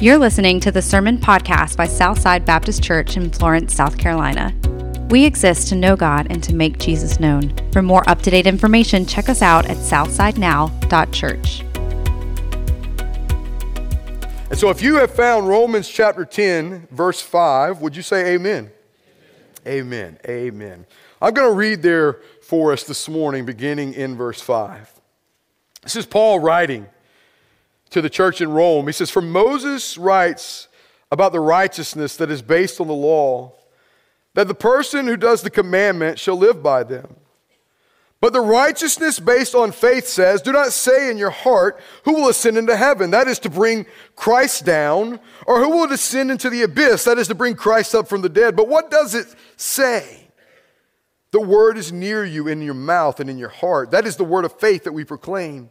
You're listening to the Sermon Podcast by Southside Baptist Church in Florence, South Carolina. We exist to know God and to make Jesus known. For more up to date information, check us out at southsidenow.church. And so, if you have found Romans chapter 10, verse 5, would you say amen? Amen. Amen. amen. I'm going to read there for us this morning, beginning in verse 5. This is Paul writing to the church in Rome. He says, For Moses writes about the righteousness that is based on the law, that the person who does the commandment shall live by them. But the righteousness based on faith says, Do not say in your heart, Who will ascend into heaven? That is to bring Christ down. Or who will descend into the abyss? That is to bring Christ up from the dead. But what does it say? The word is near you in your mouth and in your heart. That is the word of faith that we proclaim.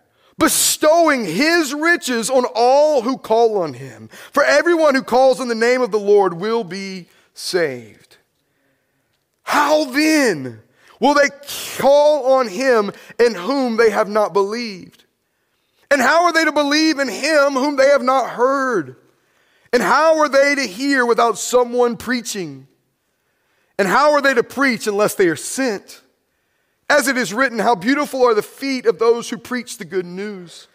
bestowing his riches on all who call on him. For everyone who calls on the name of the Lord will be saved. How then will they call on him in whom they have not believed? And how are they to believe in him whom they have not heard? And how are they to hear without someone preaching? And how are they to preach unless they are sent? As it is written, How beautiful are the feet of those who preach the good news.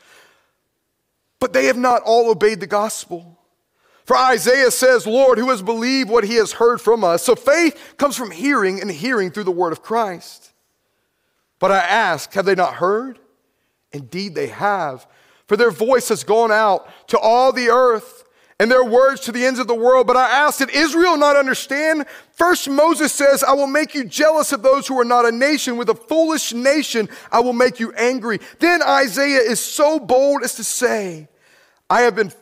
But they have not all obeyed the gospel. For Isaiah says, Lord, who has believed what he has heard from us? So faith comes from hearing, and hearing through the word of Christ. But I ask, have they not heard? Indeed, they have. For their voice has gone out to all the earth and their words to the ends of the world. But I asked, did Israel not understand? First, Moses says, I will make you jealous of those who are not a nation. With a foolish nation, I will make you angry. Then Isaiah is so bold as to say, I have been,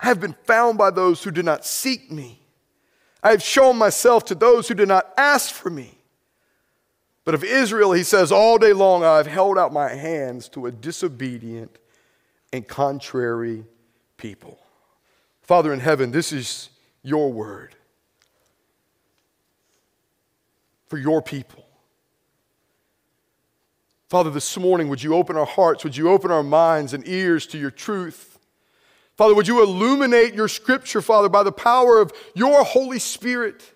I have been found by those who did not seek me. I have shown myself to those who did not ask for me. But of Israel, he says, all day long I have held out my hands to a disobedient and contrary people. Father in heaven, this is your word for your people. Father, this morning, would you open our hearts? Would you open our minds and ears to your truth? Father, would you illuminate your scripture, Father, by the power of your Holy Spirit?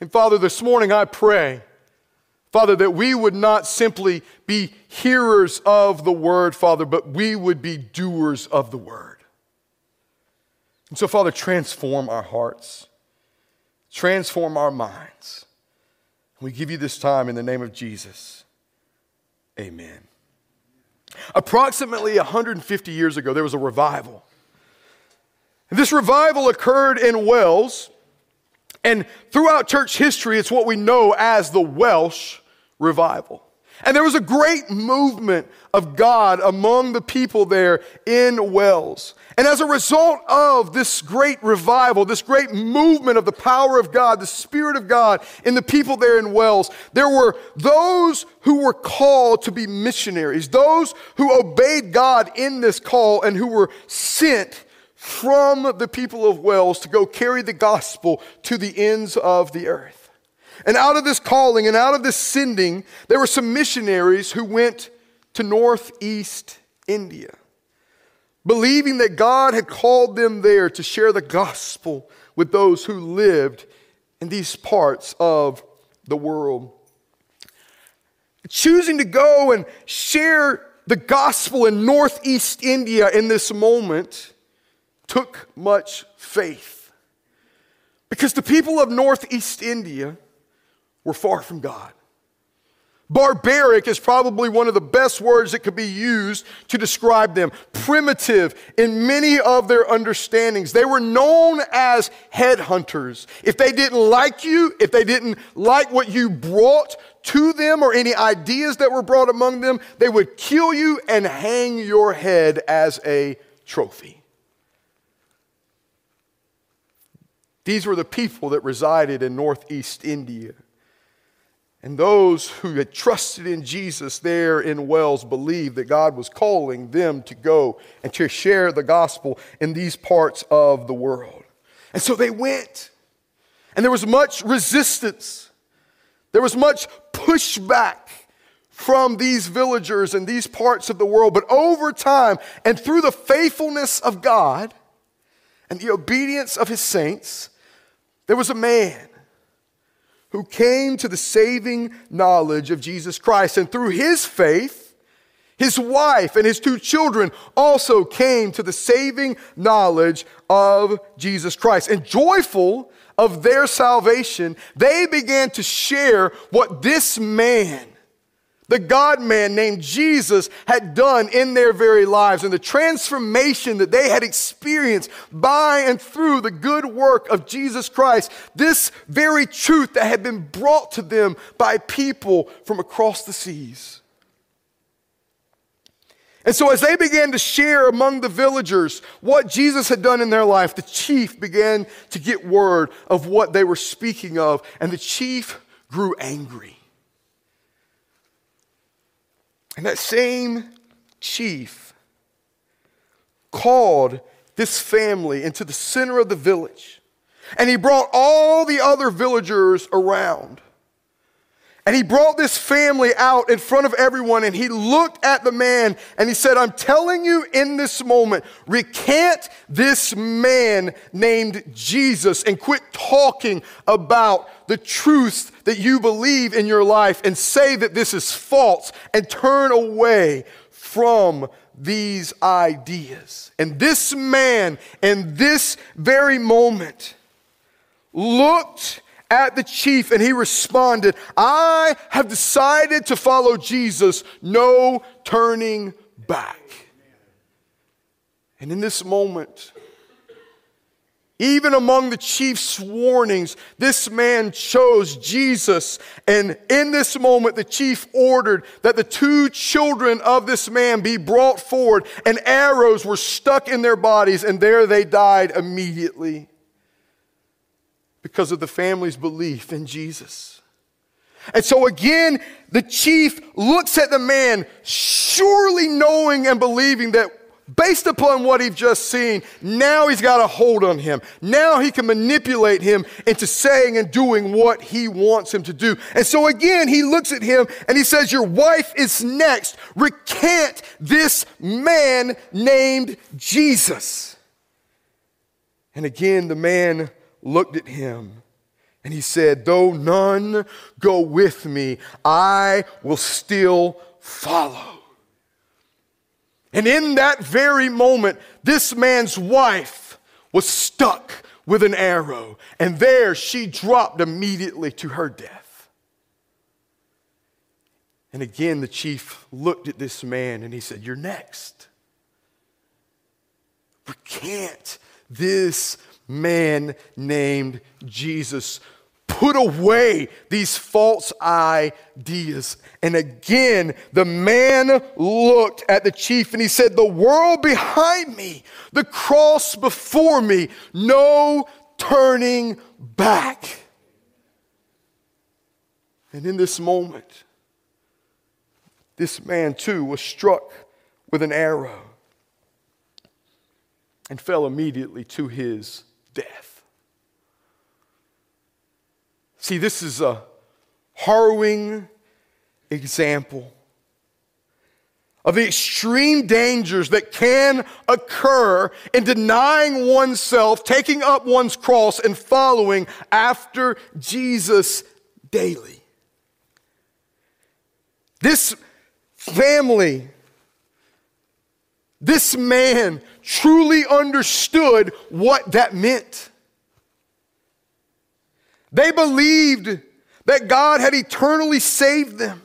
And Father, this morning I pray, Father, that we would not simply be hearers of the word, Father, but we would be doers of the word. And so, Father, transform our hearts, transform our minds. We give you this time in the name of Jesus. Amen. Approximately 150 years ago, there was a revival. And this revival occurred in Wales, and throughout church history, it's what we know as the Welsh revival. And there was a great movement of God among the people there in Wales. And as a result of this great revival, this great movement of the power of God, the Spirit of God in the people there in Wales, there were those who were called to be missionaries, those who obeyed God in this call and who were sent from the people of Wales to go carry the gospel to the ends of the earth. And out of this calling and out of this sending, there were some missionaries who went to northeast India believing that God had called them there to share the gospel with those who lived in these parts of the world. Choosing to go and share the gospel in northeast India in this moment took much faith. Because the people of northeast India were far from God. Barbaric is probably one of the best words that could be used to describe them. Primitive in many of their understandings. They were known as headhunters. If they didn't like you, if they didn't like what you brought to them or any ideas that were brought among them, they would kill you and hang your head as a trophy. These were the people that resided in northeast India. And those who had trusted in Jesus there in Wales believed that God was calling them to go and to share the gospel in these parts of the world. And so they went. And there was much resistance. There was much pushback from these villagers in these parts of the world. But over time, and through the faithfulness of God and the obedience of his saints, there was a man who came to the saving knowledge of Jesus Christ. And through his faith, his wife and his two children also came to the saving knowledge of Jesus Christ. And joyful of their salvation, they began to share what this man the God man named Jesus had done in their very lives and the transformation that they had experienced by and through the good work of Jesus Christ. This very truth that had been brought to them by people from across the seas. And so, as they began to share among the villagers what Jesus had done in their life, the chief began to get word of what they were speaking of, and the chief grew angry. And that same chief called this family into the center of the village. And he brought all the other villagers around. And he brought this family out in front of everyone and he looked at the man and he said, I'm telling you in this moment, recant this man named Jesus and quit talking about the truths that you believe in your life and say that this is false and turn away from these ideas. And this man, in this very moment, looked at the chief and he responded, I have decided to follow Jesus, no turning back. And in this moment, even among the chief's warnings, this man chose Jesus. And in this moment, the chief ordered that the two children of this man be brought forward, and arrows were stuck in their bodies, and there they died immediately because of the family's belief in Jesus. And so again, the chief looks at the man, surely knowing and believing that based upon what he's just seen, now he's got a hold on him. Now he can manipulate him into saying and doing what he wants him to do. And so again, he looks at him and he says, Your wife is next. Recant this man named Jesus. And again, the man looked at him and he said, Though none go with me, I will still follow. And in that very moment, this man's wife was stuck with an arrow, and there she dropped immediately to her death. And again, the chief looked at this man and he said, You're next. Recant this man named Jesus put away these false ideas. And again, the man looked at the chief and he said, The world behind me, the cross before me, no turning back. And in this moment, this man too was struck with an arrow and fell immediately to his death. See, this is a harrowing example of the extreme dangers that can occur in denying oneself, taking up one's cross, and following after Jesus daily. This family, this man truly understood what that meant. They believed that God had eternally saved them.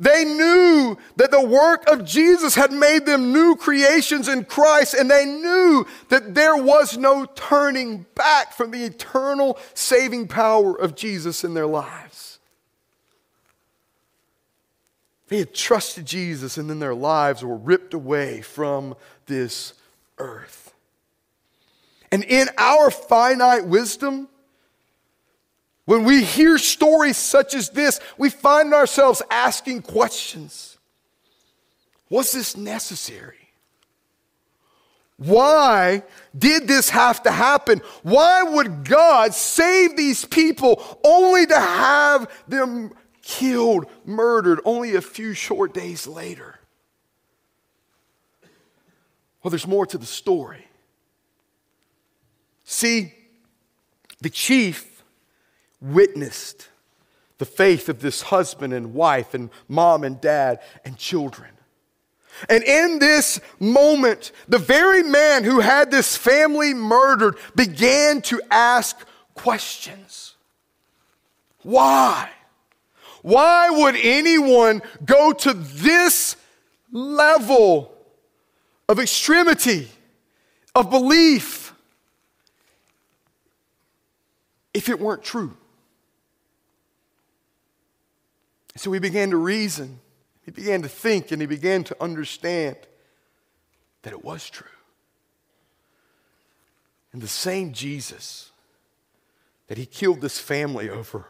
They knew that the work of Jesus had made them new creations in Christ, and they knew that there was no turning back from the eternal saving power of Jesus in their lives. They had trusted Jesus, and then their lives were ripped away from this earth. And in our finite wisdom, when we hear stories such as this, we find ourselves asking questions Was this necessary? Why did this have to happen? Why would God save these people only to have them killed, murdered only a few short days later? Well, there's more to the story. See, the chief witnessed the faith of this husband and wife and mom and dad and children. And in this moment, the very man who had this family murdered began to ask questions. Why? Why would anyone go to this level of extremity, of belief, if it weren't true? So he began to reason he began to think and he began to understand that it was true. And the same Jesus that he killed this family over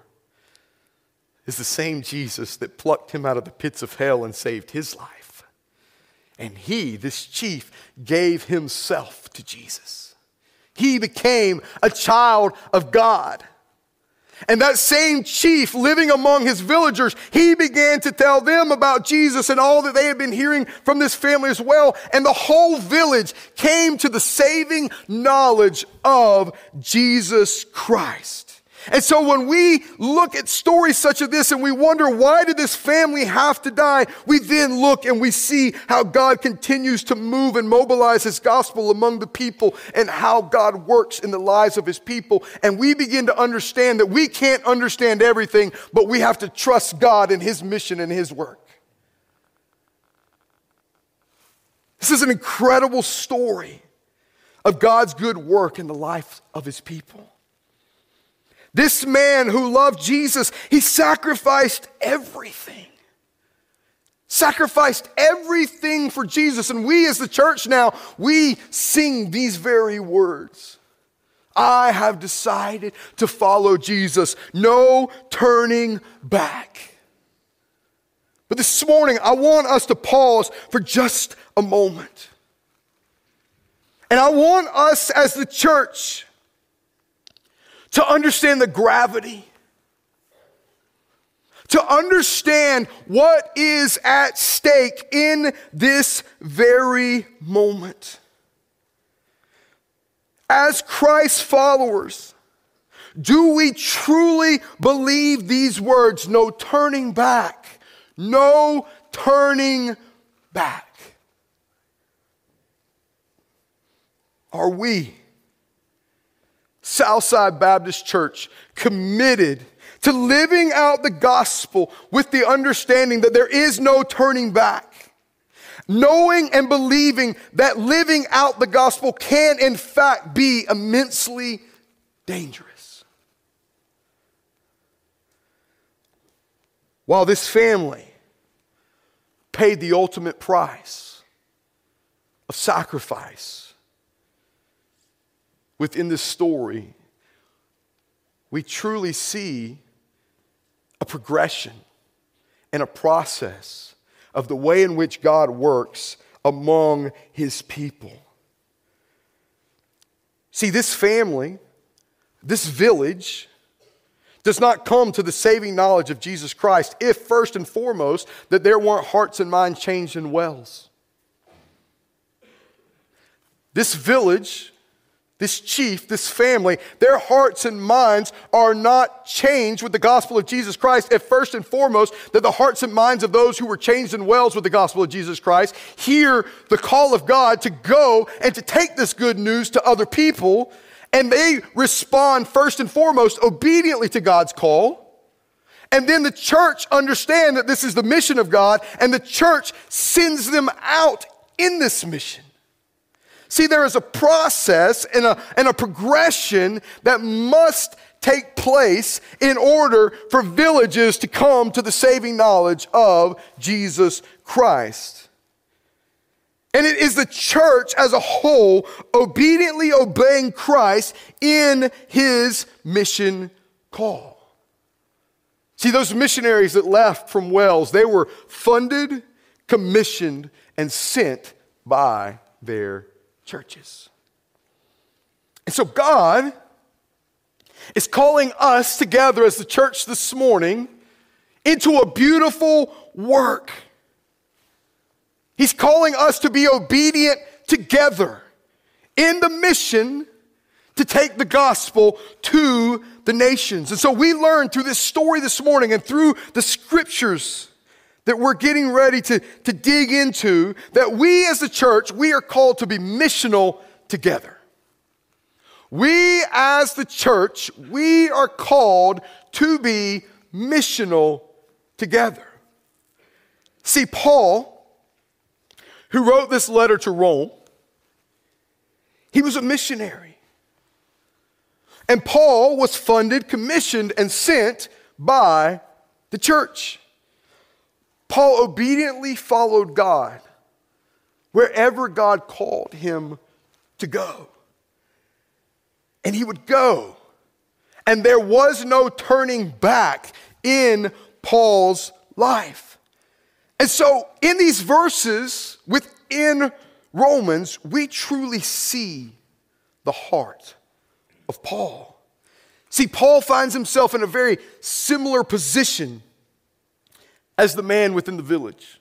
is the same Jesus that plucked him out of the pits of hell and saved his life. And he, this chief, gave himself to Jesus. He became a child of God. And that same chief living among his villagers, he began to tell them about Jesus and all that they had been hearing from this family as well. And the whole village came to the saving knowledge of Jesus Christ. And so when we look at stories such as this and we wonder why did this family have to die, we then look and we see how God continues to move and mobilize his gospel among the people and how God works in the lives of his people. And we begin to understand that we can't understand everything, but we have to trust God and his mission and his work. This is an incredible story of God's good work in the life of his people. This man who loved Jesus, he sacrificed everything. Sacrificed everything for Jesus. And we, as the church now, we sing these very words. I have decided to follow Jesus. No turning back. But this morning, I want us to pause for just a moment. And I want us as the church to understand the gravity, to understand what is at stake in this very moment. As Christ's followers, do we truly believe these words? No turning back. No turning back. Are we? Southside Baptist Church committed to living out the gospel with the understanding that there is no turning back. Knowing and believing that living out the gospel can, in fact, be immensely dangerous. While this family paid the ultimate price of sacrifice within this story, we truly see a progression and a process of the way in which God works among his people. See, this family, this village, does not come to the saving knowledge of Jesus Christ if, first and foremost, that there weren't hearts and minds changed in Wales. This village this chief, this family, their hearts and minds are not changed with the gospel of Jesus Christ. If first and foremost, that the hearts and minds of those who were changed in Wales with the gospel of Jesus Christ hear the call of God to go and to take this good news to other people, and they respond first and foremost obediently to God's call. And then the church understand that this is the mission of God, and the church sends them out in this mission. See, there is a process and a, and a progression that must take place in order for villages to come to the saving knowledge of Jesus Christ. And it is the church as a whole obediently obeying Christ in his mission call. See, those missionaries that left from Wales, they were funded, commissioned, and sent by their churches. And so God is calling us together as the church this morning into a beautiful work. He's calling us to be obedient together in the mission to take the gospel to the nations. And so we learn through this story this morning and through the scriptures that we're getting ready to, to dig into that we as a church, we are called to be missional together. We as the church, we are called to be missional together. See, Paul, who wrote this letter to Rome, he was a missionary. And Paul was funded, commissioned, and sent by the church. Paul obediently followed God wherever God called him to go. And he would go. And there was no turning back in Paul's life. And so, in these verses within Romans, we truly see the heart of Paul. See, Paul finds himself in a very similar position as the man within the village.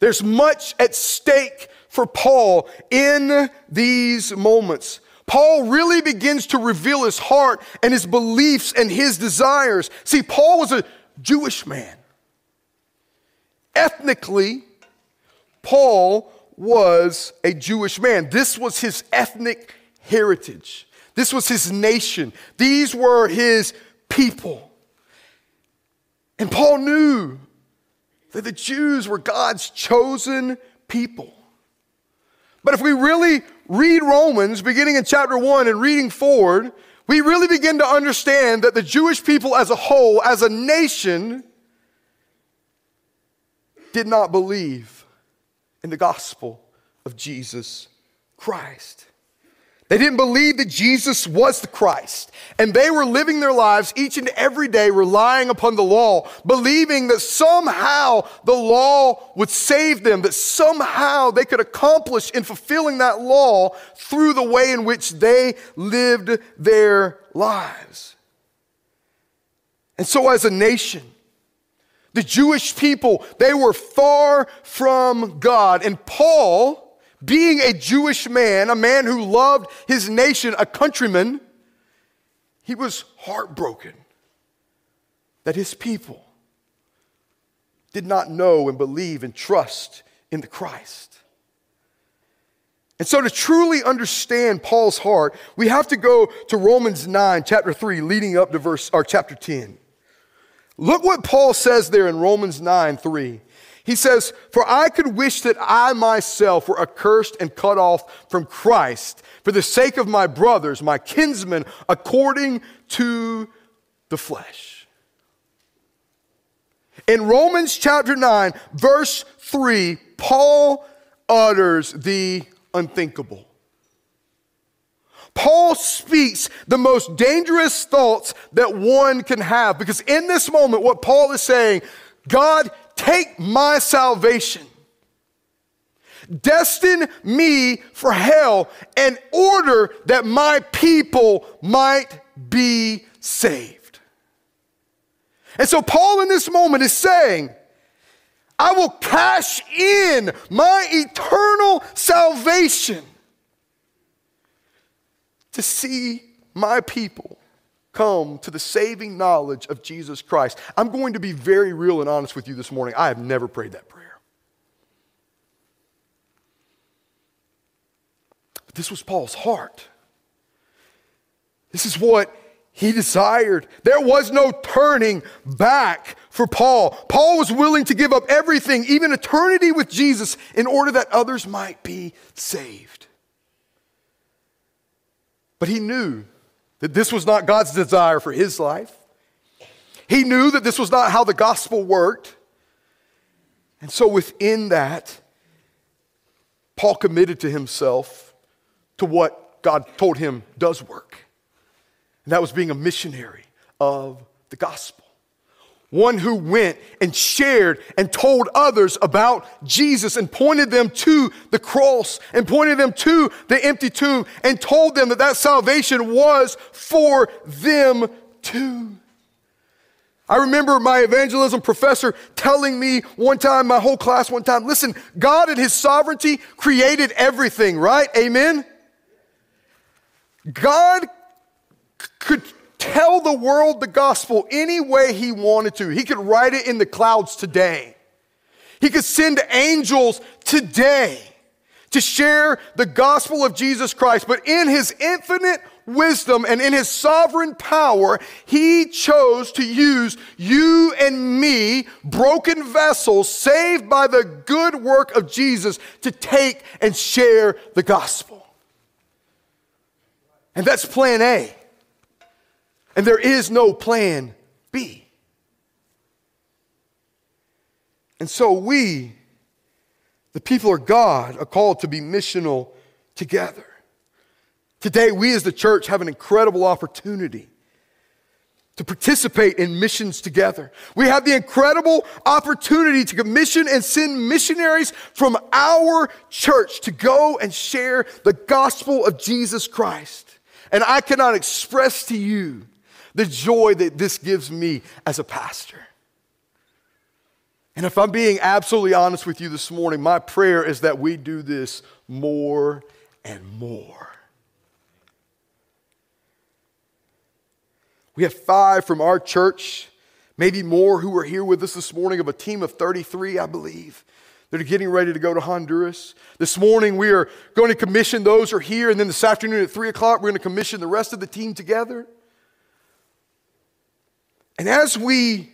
There's much at stake for Paul in these moments. Paul really begins to reveal his heart and his beliefs and his desires. See, Paul was a Jewish man. Ethnically, Paul was a Jewish man. This was his ethnic heritage. This was his nation. These were his people. And Paul knew that the Jews were God's chosen people. But if we really read Romans, beginning in chapter 1 and reading forward, we really begin to understand that the Jewish people as a whole, as a nation, did not believe in the gospel of Jesus Christ. They didn't believe that Jesus was the Christ. And they were living their lives each and every day relying upon the law, believing that somehow the law would save them, that somehow they could accomplish in fulfilling that law through the way in which they lived their lives. And so, as a nation, the Jewish people, they were far from God. And Paul, being a Jewish man, a man who loved his nation, a countryman, he was heartbroken that his people did not know and believe and trust in the Christ. And so, to truly understand Paul's heart, we have to go to Romans 9, chapter 3, leading up to verse or chapter 10. Look what Paul says there in Romans 9, 3. He says, For I could wish that I myself were accursed and cut off from Christ for the sake of my brothers, my kinsmen, according to the flesh. In Romans chapter 9, verse 3, Paul utters the unthinkable. Paul speaks the most dangerous thoughts that one can have because in this moment, what Paul is saying, God, take my salvation, destine me for hell, in order that my people might be saved. And so, Paul in this moment is saying, I will cash in my eternal salvation to see my people come to the saving knowledge of Jesus Christ. I'm going to be very real and honest with you this morning. I have never prayed that prayer. But this was Paul's heart. This is what he desired. There was no turning back for Paul. Paul was willing to give up everything, even eternity with Jesus, in order that others might be saved. But he knew that this was not God's desire for his life. He knew that this was not how the gospel worked. And so, within that, Paul committed to himself to what God told him does work. And that was being a missionary of the gospel. One who went and shared and told others about Jesus and pointed them to the cross and pointed them to the empty tomb and told them that that salvation was for them too. I remember my evangelism professor telling me one time, my whole class one time, listen, God in His sovereignty created everything, right? Amen? God could tell the world the gospel any way He wanted to. He could write it in the clouds today, He could send angels today to share the gospel of Jesus Christ. But in His infinite wisdom and in his sovereign power, he chose to use you and me, broken vessels saved by the good work of Jesus, to take and share the gospel. And that's plan A. And there is no plan B. And so we, the people of God, are called to be missional together. Today, we as the church have an incredible opportunity to participate in missions together. We have the incredible opportunity to commission and send missionaries from our church to go and share the gospel of Jesus Christ. And I cannot express to you the joy that this gives me as a pastor. And if I'm being absolutely honest with you this morning, my prayer is that we do this more and more. We have five from our church, maybe more who are here with us this morning of a team of 33, I believe, that are getting ready to go to Honduras. This morning, we are going to commission those who are here, and then this afternoon at 3 o'clock, we're going to commission the rest of the team together. And as we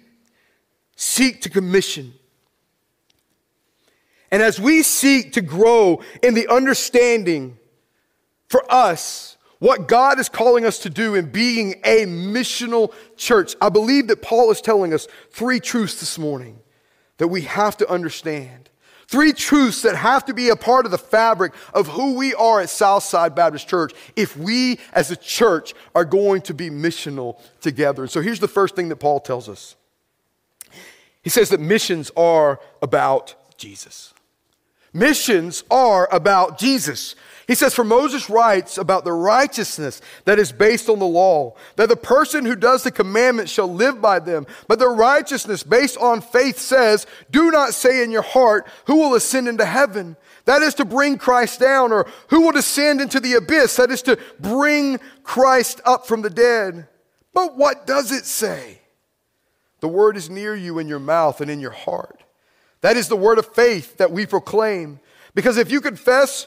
seek to commission, and as we seek to grow in the understanding for us what God is calling us to do in being a missional church. I believe that Paul is telling us three truths this morning that we have to understand. Three truths that have to be a part of the fabric of who we are at Southside Baptist Church if we as a church are going to be missional together. And so here's the first thing that Paul tells us he says that missions are about Jesus. Missions are about Jesus. He says, For Moses writes about the righteousness that is based on the law, that the person who does the commandments shall live by them. But the righteousness based on faith says, Do not say in your heart, Who will ascend into heaven? That is to bring Christ down, or who will descend into the abyss? That is to bring Christ up from the dead. But what does it say? The word is near you in your mouth and in your heart. That is the word of faith that we proclaim. Because if you confess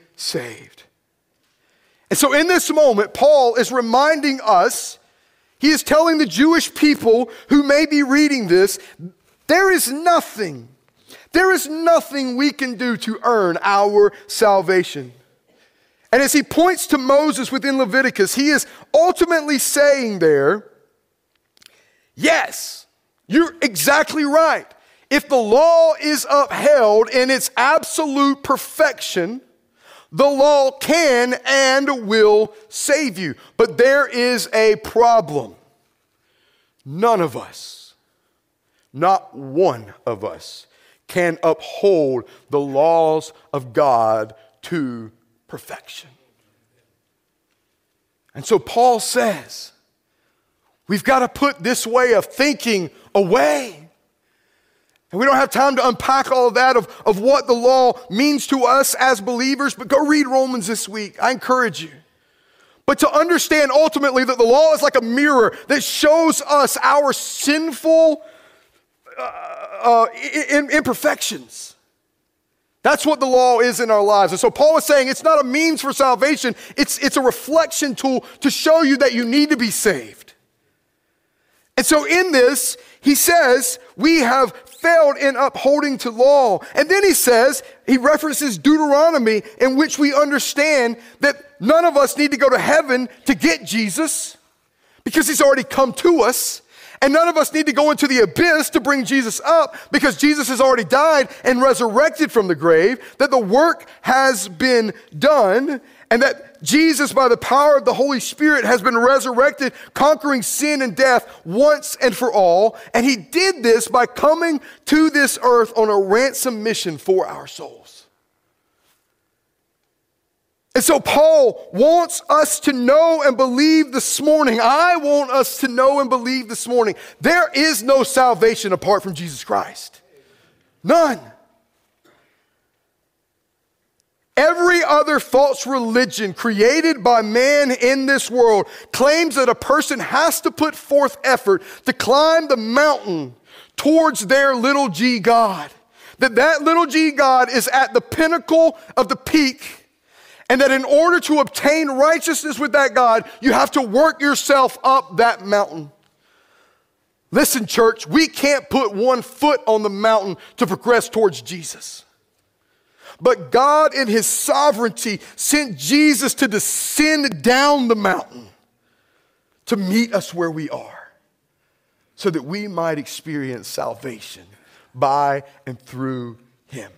saved. And so, in this moment, Paul is reminding us, he is telling the Jewish people who may be reading this, there is nothing, there is nothing we can do to earn our salvation. And as he points to Moses within Leviticus, he is ultimately saying there, yes, you're exactly right. If the law is upheld in its absolute perfection, the law can and will save you. But there is a problem. None of us, not one of us, can uphold the laws of God to perfection. And so Paul says, we've got to put this way of thinking away. And we don't have time to unpack all of that of, of what the law means to us as believers, but go read Romans this week. I encourage you. But to understand ultimately that the law is like a mirror that shows us our sinful uh, uh, imperfections. That's what the law is in our lives. And so Paul is saying it's not a means for salvation, it's, it's a reflection tool to show you that you need to be saved. And so in this, he says, we have failed in upholding to law. And then he says, he references Deuteronomy, in which we understand that none of us need to go to heaven to get Jesus because he's already come to us. And none of us need to go into the abyss to bring Jesus up because Jesus has already died and resurrected from the grave, that the work has been done, and that Jesus, by the power of the Holy Spirit, has been resurrected, conquering sin and death once and for all. And he did this by coming to this earth on a ransom mission for our souls. And so Paul wants us to know and believe this morning. I want us to know and believe this morning. There is no salvation apart from Jesus Christ. None. Every other false religion created by man in this world claims that a person has to put forth effort to climb the mountain towards their little g God. That that little g God is at the pinnacle of the peak and that in order to obtain righteousness with that God, you have to work yourself up that mountain. Listen, church, we can't put one foot on the mountain to progress towards Jesus. But God, in His sovereignty, sent Jesus to descend down the mountain to meet us where we are so that we might experience salvation by and through Him.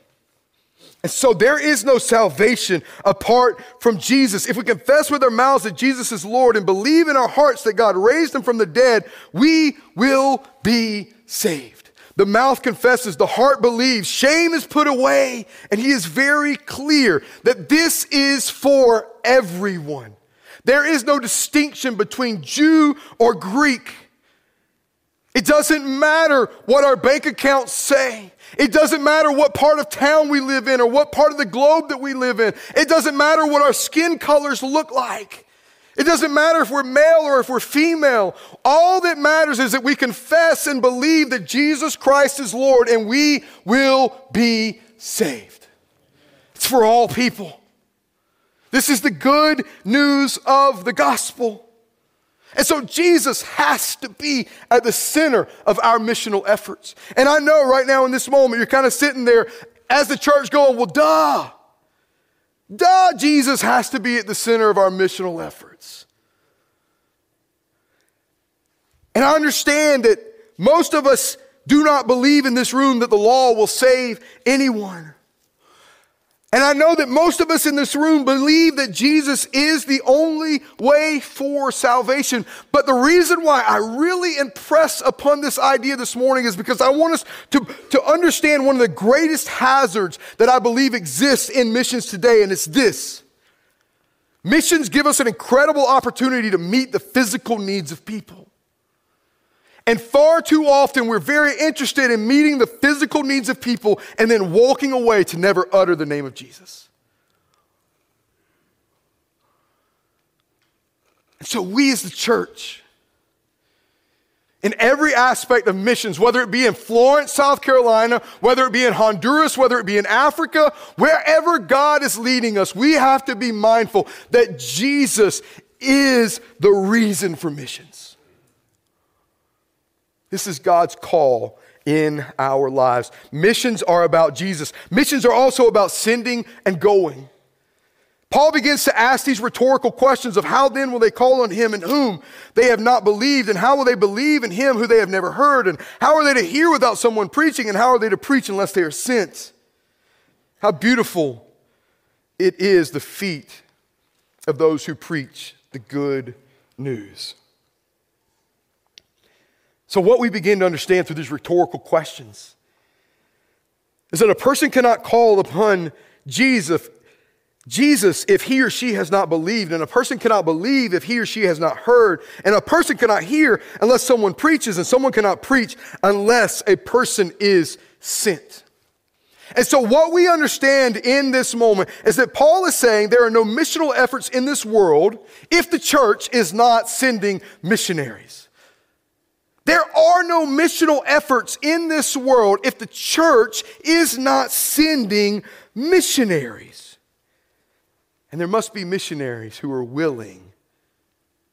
And so there is no salvation apart from Jesus. If we confess with our mouths that Jesus is Lord and believe in our hearts that God raised him from the dead, we will be saved. The mouth confesses, the heart believes, shame is put away, and he is very clear that this is for everyone. There is no distinction between Jew or Greek. It doesn't matter what our bank accounts say. It doesn't matter what part of town we live in or what part of the globe that we live in. It doesn't matter what our skin colors look like. It doesn't matter if we're male or if we're female. All that matters is that we confess and believe that Jesus Christ is Lord and we will be saved. It's for all people. This is the good news of the gospel. And so Jesus has to be at the center of our missional efforts. And I know right now in this moment, you're kind of sitting there as the church going, well, duh. Duh, Jesus has to be at the center of our missional efforts. And I understand that most of us do not believe in this room that the law will save anyone. And I know that most of us in this room believe that Jesus is the only way for salvation. But the reason why I really impress upon this idea this morning is because I want us to, to understand one of the greatest hazards that I believe exists in missions today, and it's this. Missions give us an incredible opportunity to meet the physical needs of people. And far too often, we're very interested in meeting the physical needs of people and then walking away to never utter the name of Jesus. And so, we as the church, in every aspect of missions, whether it be in Florence, South Carolina, whether it be in Honduras, whether it be in Africa, wherever God is leading us, we have to be mindful that Jesus is the reason for missions. This is God's call in our lives. Missions are about Jesus, missions are also about sending and going. Paul begins to ask these rhetorical questions of how then will they call on him in whom they have not believed, and how will they believe in him who they have never heard, and how are they to hear without someone preaching, and how are they to preach unless they are sent? How beautiful it is the feet of those who preach the good news. So, what we begin to understand through these rhetorical questions is that a person cannot call upon Jesus, Jesus if he or she has not believed, and a person cannot believe if he or she has not heard, and a person cannot hear unless someone preaches, and someone cannot preach unless a person is sent. And so, what we understand in this moment is that Paul is saying there are no missional efforts in this world if the church is not sending missionaries. There are no missional efforts in this world if the church is not sending missionaries. And there must be missionaries who are willing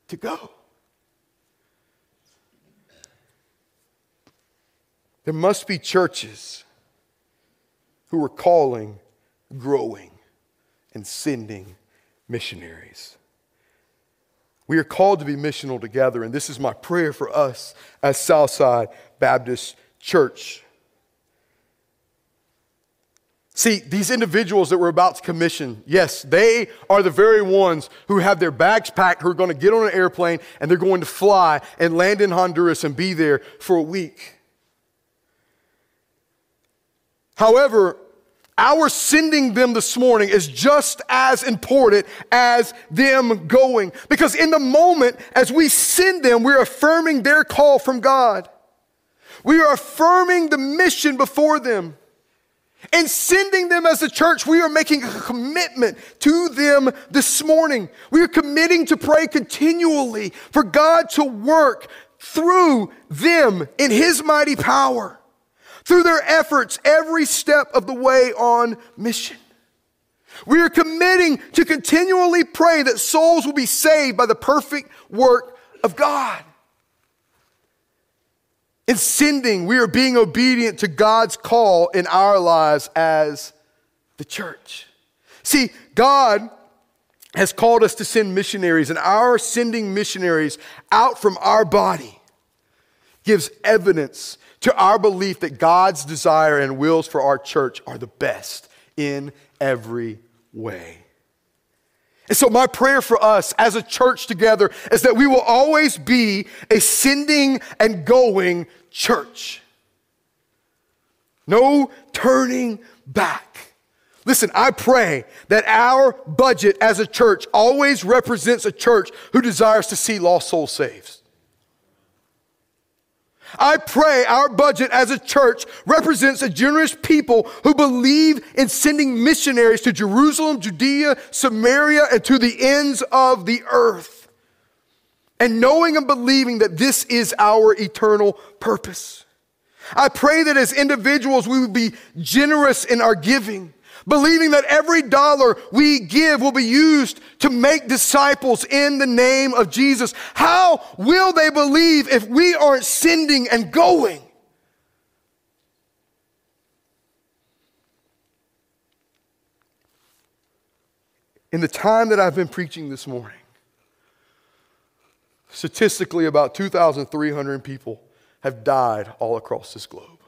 to go. There must be churches who are calling, growing, and sending missionaries. We are called to be missional together, and this is my prayer for us as Southside Baptist Church. See, these individuals that we're about to commission, yes, they are the very ones who have their bags packed, who are going to get on an airplane and they're going to fly and land in Honduras and be there for a week. However, our sending them this morning is just as important as them going. Because in the moment, as we send them, we're affirming their call from God. We are affirming the mission before them. And sending them as a church, we are making a commitment to them this morning. We are committing to pray continually for God to work through them in His mighty power through their efforts every step of the way on mission. We are committing to continually pray that souls will be saved by the perfect work of God. In sending, we are being obedient to God's call in our lives as the church. See, God has called us to send missionaries, and our sending missionaries out from our body gives evidence to our belief that God's desire and wills for our church are the best in every way. And so, my prayer for us as a church together is that we will always be a sending and going church. No turning back. Listen, I pray that our budget as a church always represents a church who desires to see lost souls saved. I pray our budget as a church represents a generous people who believe in sending missionaries to Jerusalem, Judea, Samaria, and to the ends of the earth. And knowing and believing that this is our eternal purpose. I pray that as individuals we would be generous in our giving believing that every dollar we give will be used to make disciples in the name of Jesus. How will they believe if we aren't sending and going? In the time that I've been preaching this morning, statistically, about 2,300 people have died all across this globe.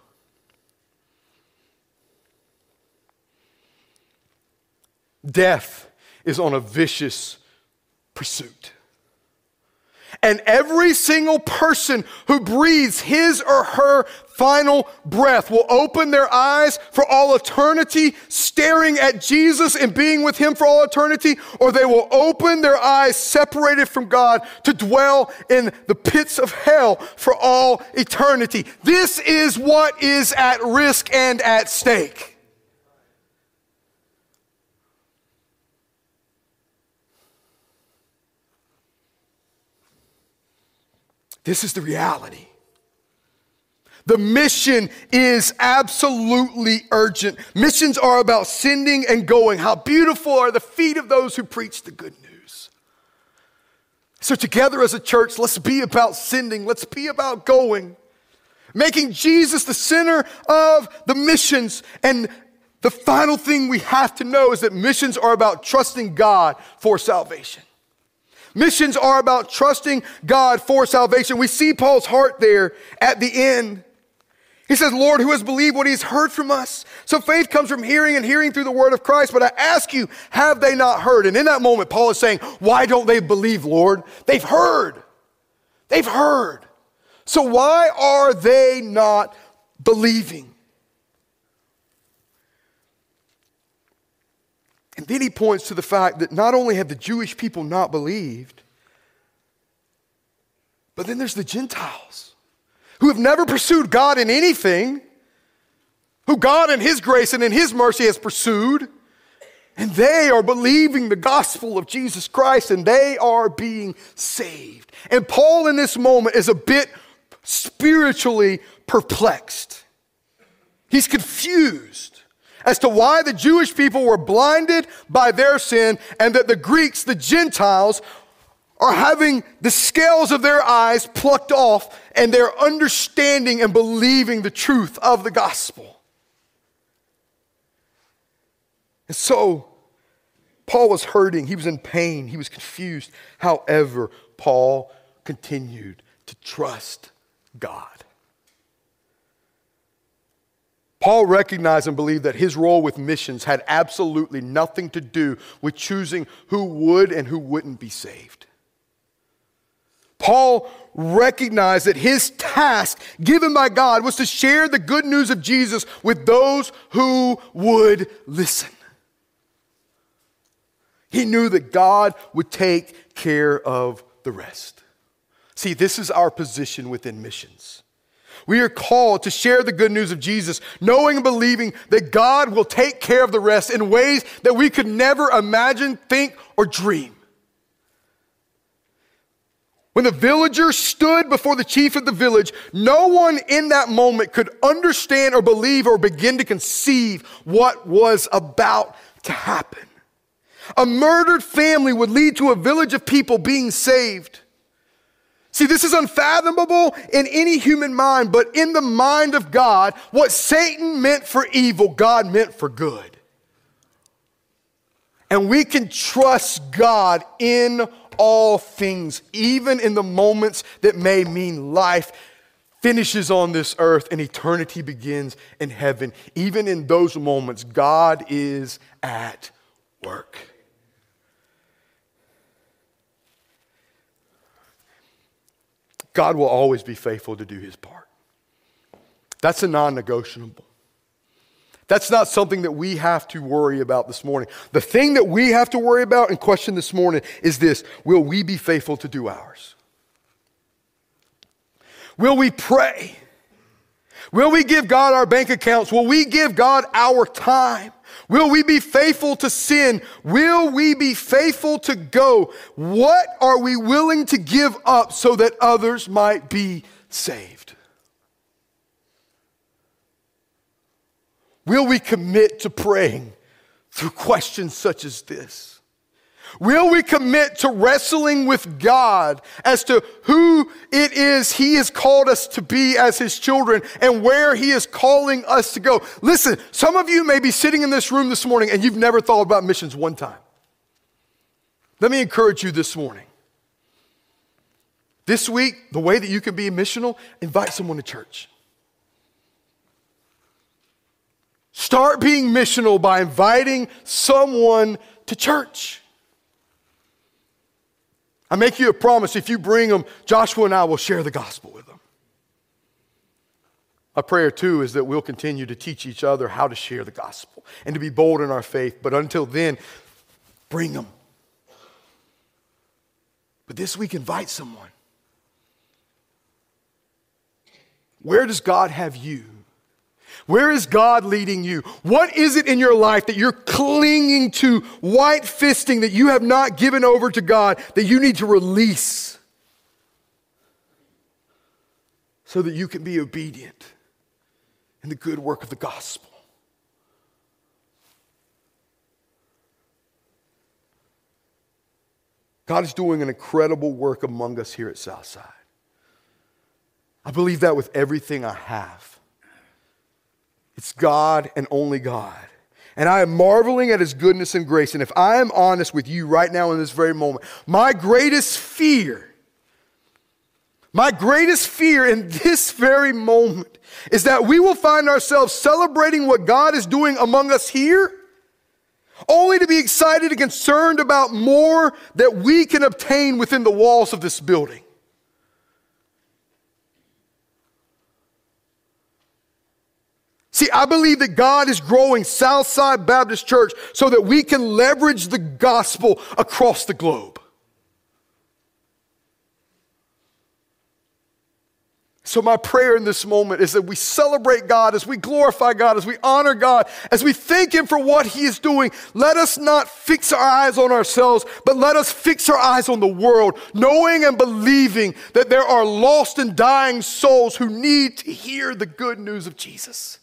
Death is on a vicious pursuit. And every single person who breathes his or her final breath will open their eyes for all eternity, staring at Jesus and being with him for all eternity, or they will open their eyes separated from God to dwell in the pits of hell for all eternity. This is what is at risk and at stake. This is the reality. The mission is absolutely urgent. Missions are about sending and going. How beautiful are the feet of those who preach the good news. So, together as a church, let's be about sending, let's be about going, making Jesus the center of the missions. And the final thing we have to know is that missions are about trusting God for salvation. Missions are about trusting God for salvation. We see Paul's heart there at the end. He says, Lord, who has believed what he's heard from us? So faith comes from hearing and hearing through the word of Christ. But I ask you, have they not heard? And in that moment, Paul is saying, Why don't they believe, Lord? They've heard. They've heard. So why are they not believing? And then he points to the fact that not only have the Jewish people not believed, but then there's the Gentiles who have never pursued God in anything, who God in His grace and in His mercy has pursued, and they are believing the gospel of Jesus Christ and they are being saved. And Paul in this moment is a bit spiritually perplexed. He's confused as to why the Jewish people were blinded by their sin and that the Greeks, the Gentiles, are having the scales of their eyes plucked off and they're understanding and believing the truth of the gospel. And so, Paul was hurting, he was in pain, he was confused. However, Paul continued to trust God. Paul recognized and believed that his role with missions had absolutely nothing to do with choosing who would and who wouldn't be saved. Paul recognized that his task given by God was to share the good news of Jesus with those who would listen. He knew that God would take care of the rest. See, this is our position within missions. We are called to share the good news of Jesus, knowing and believing that God will take care of the rest in ways that we could never imagine, think, or dream. When the villager stood before the chief of the village, no one in that moment could understand or believe or begin to conceive what was about to happen. A murdered family would lead to a village of people being saved. See, this is unfathomable in any human mind, but in the mind of God, what Satan meant for evil, God meant for good. And we can trust God in all things, even in the moments that may mean life finishes on this earth and eternity begins in heaven. Even in those moments, God is at work. God will always be faithful to do his part. That's a non negotiable. That's not something that we have to worry about this morning. The thing that we have to worry about and question this morning is this Will we be faithful to do ours? Will we pray? Will we give God our bank accounts? Will we give God our time? Will we be faithful to sin? Will we be faithful to go? What are we willing to give up so that others might be saved? Will we commit to praying through questions such as this? Will we commit to wrestling with God as to who it is He has called us to be as His children and where He is calling us to go? Listen, some of you may be sitting in this room this morning and you've never thought about missions one time. Let me encourage you this morning. This week, the way that you can be missional, invite someone to church. Start being missional by inviting someone to church. I make you a promise if you bring them, Joshua and I will share the gospel with them. My prayer too is that we'll continue to teach each other how to share the gospel and to be bold in our faith. But until then, bring them. But this week, invite someone. Where does God have you? Where is God leading you? What is it in your life that you're clinging to, white fisting, that you have not given over to God, that you need to release so that you can be obedient in the good work of the gospel? God is doing an incredible work among us here at Southside. I believe that with everything I have. It's God and only God. And I am marveling at his goodness and grace. And if I am honest with you right now in this very moment, my greatest fear, my greatest fear in this very moment is that we will find ourselves celebrating what God is doing among us here, only to be excited and concerned about more that we can obtain within the walls of this building. See, I believe that God is growing Southside Baptist Church so that we can leverage the gospel across the globe. So, my prayer in this moment is that we celebrate God, as we glorify God, as we honor God, as we thank Him for what He is doing. Let us not fix our eyes on ourselves, but let us fix our eyes on the world, knowing and believing that there are lost and dying souls who need to hear the good news of Jesus.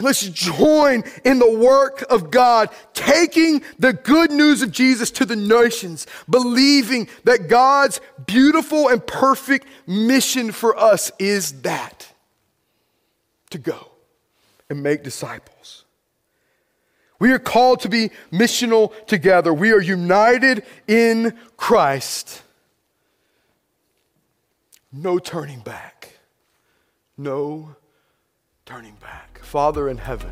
Let's join in the work of God, taking the good news of Jesus to the nations, believing that God's beautiful and perfect mission for us is that to go and make disciples. We are called to be missional together. We are united in Christ. No turning back. No turning back. Father in heaven,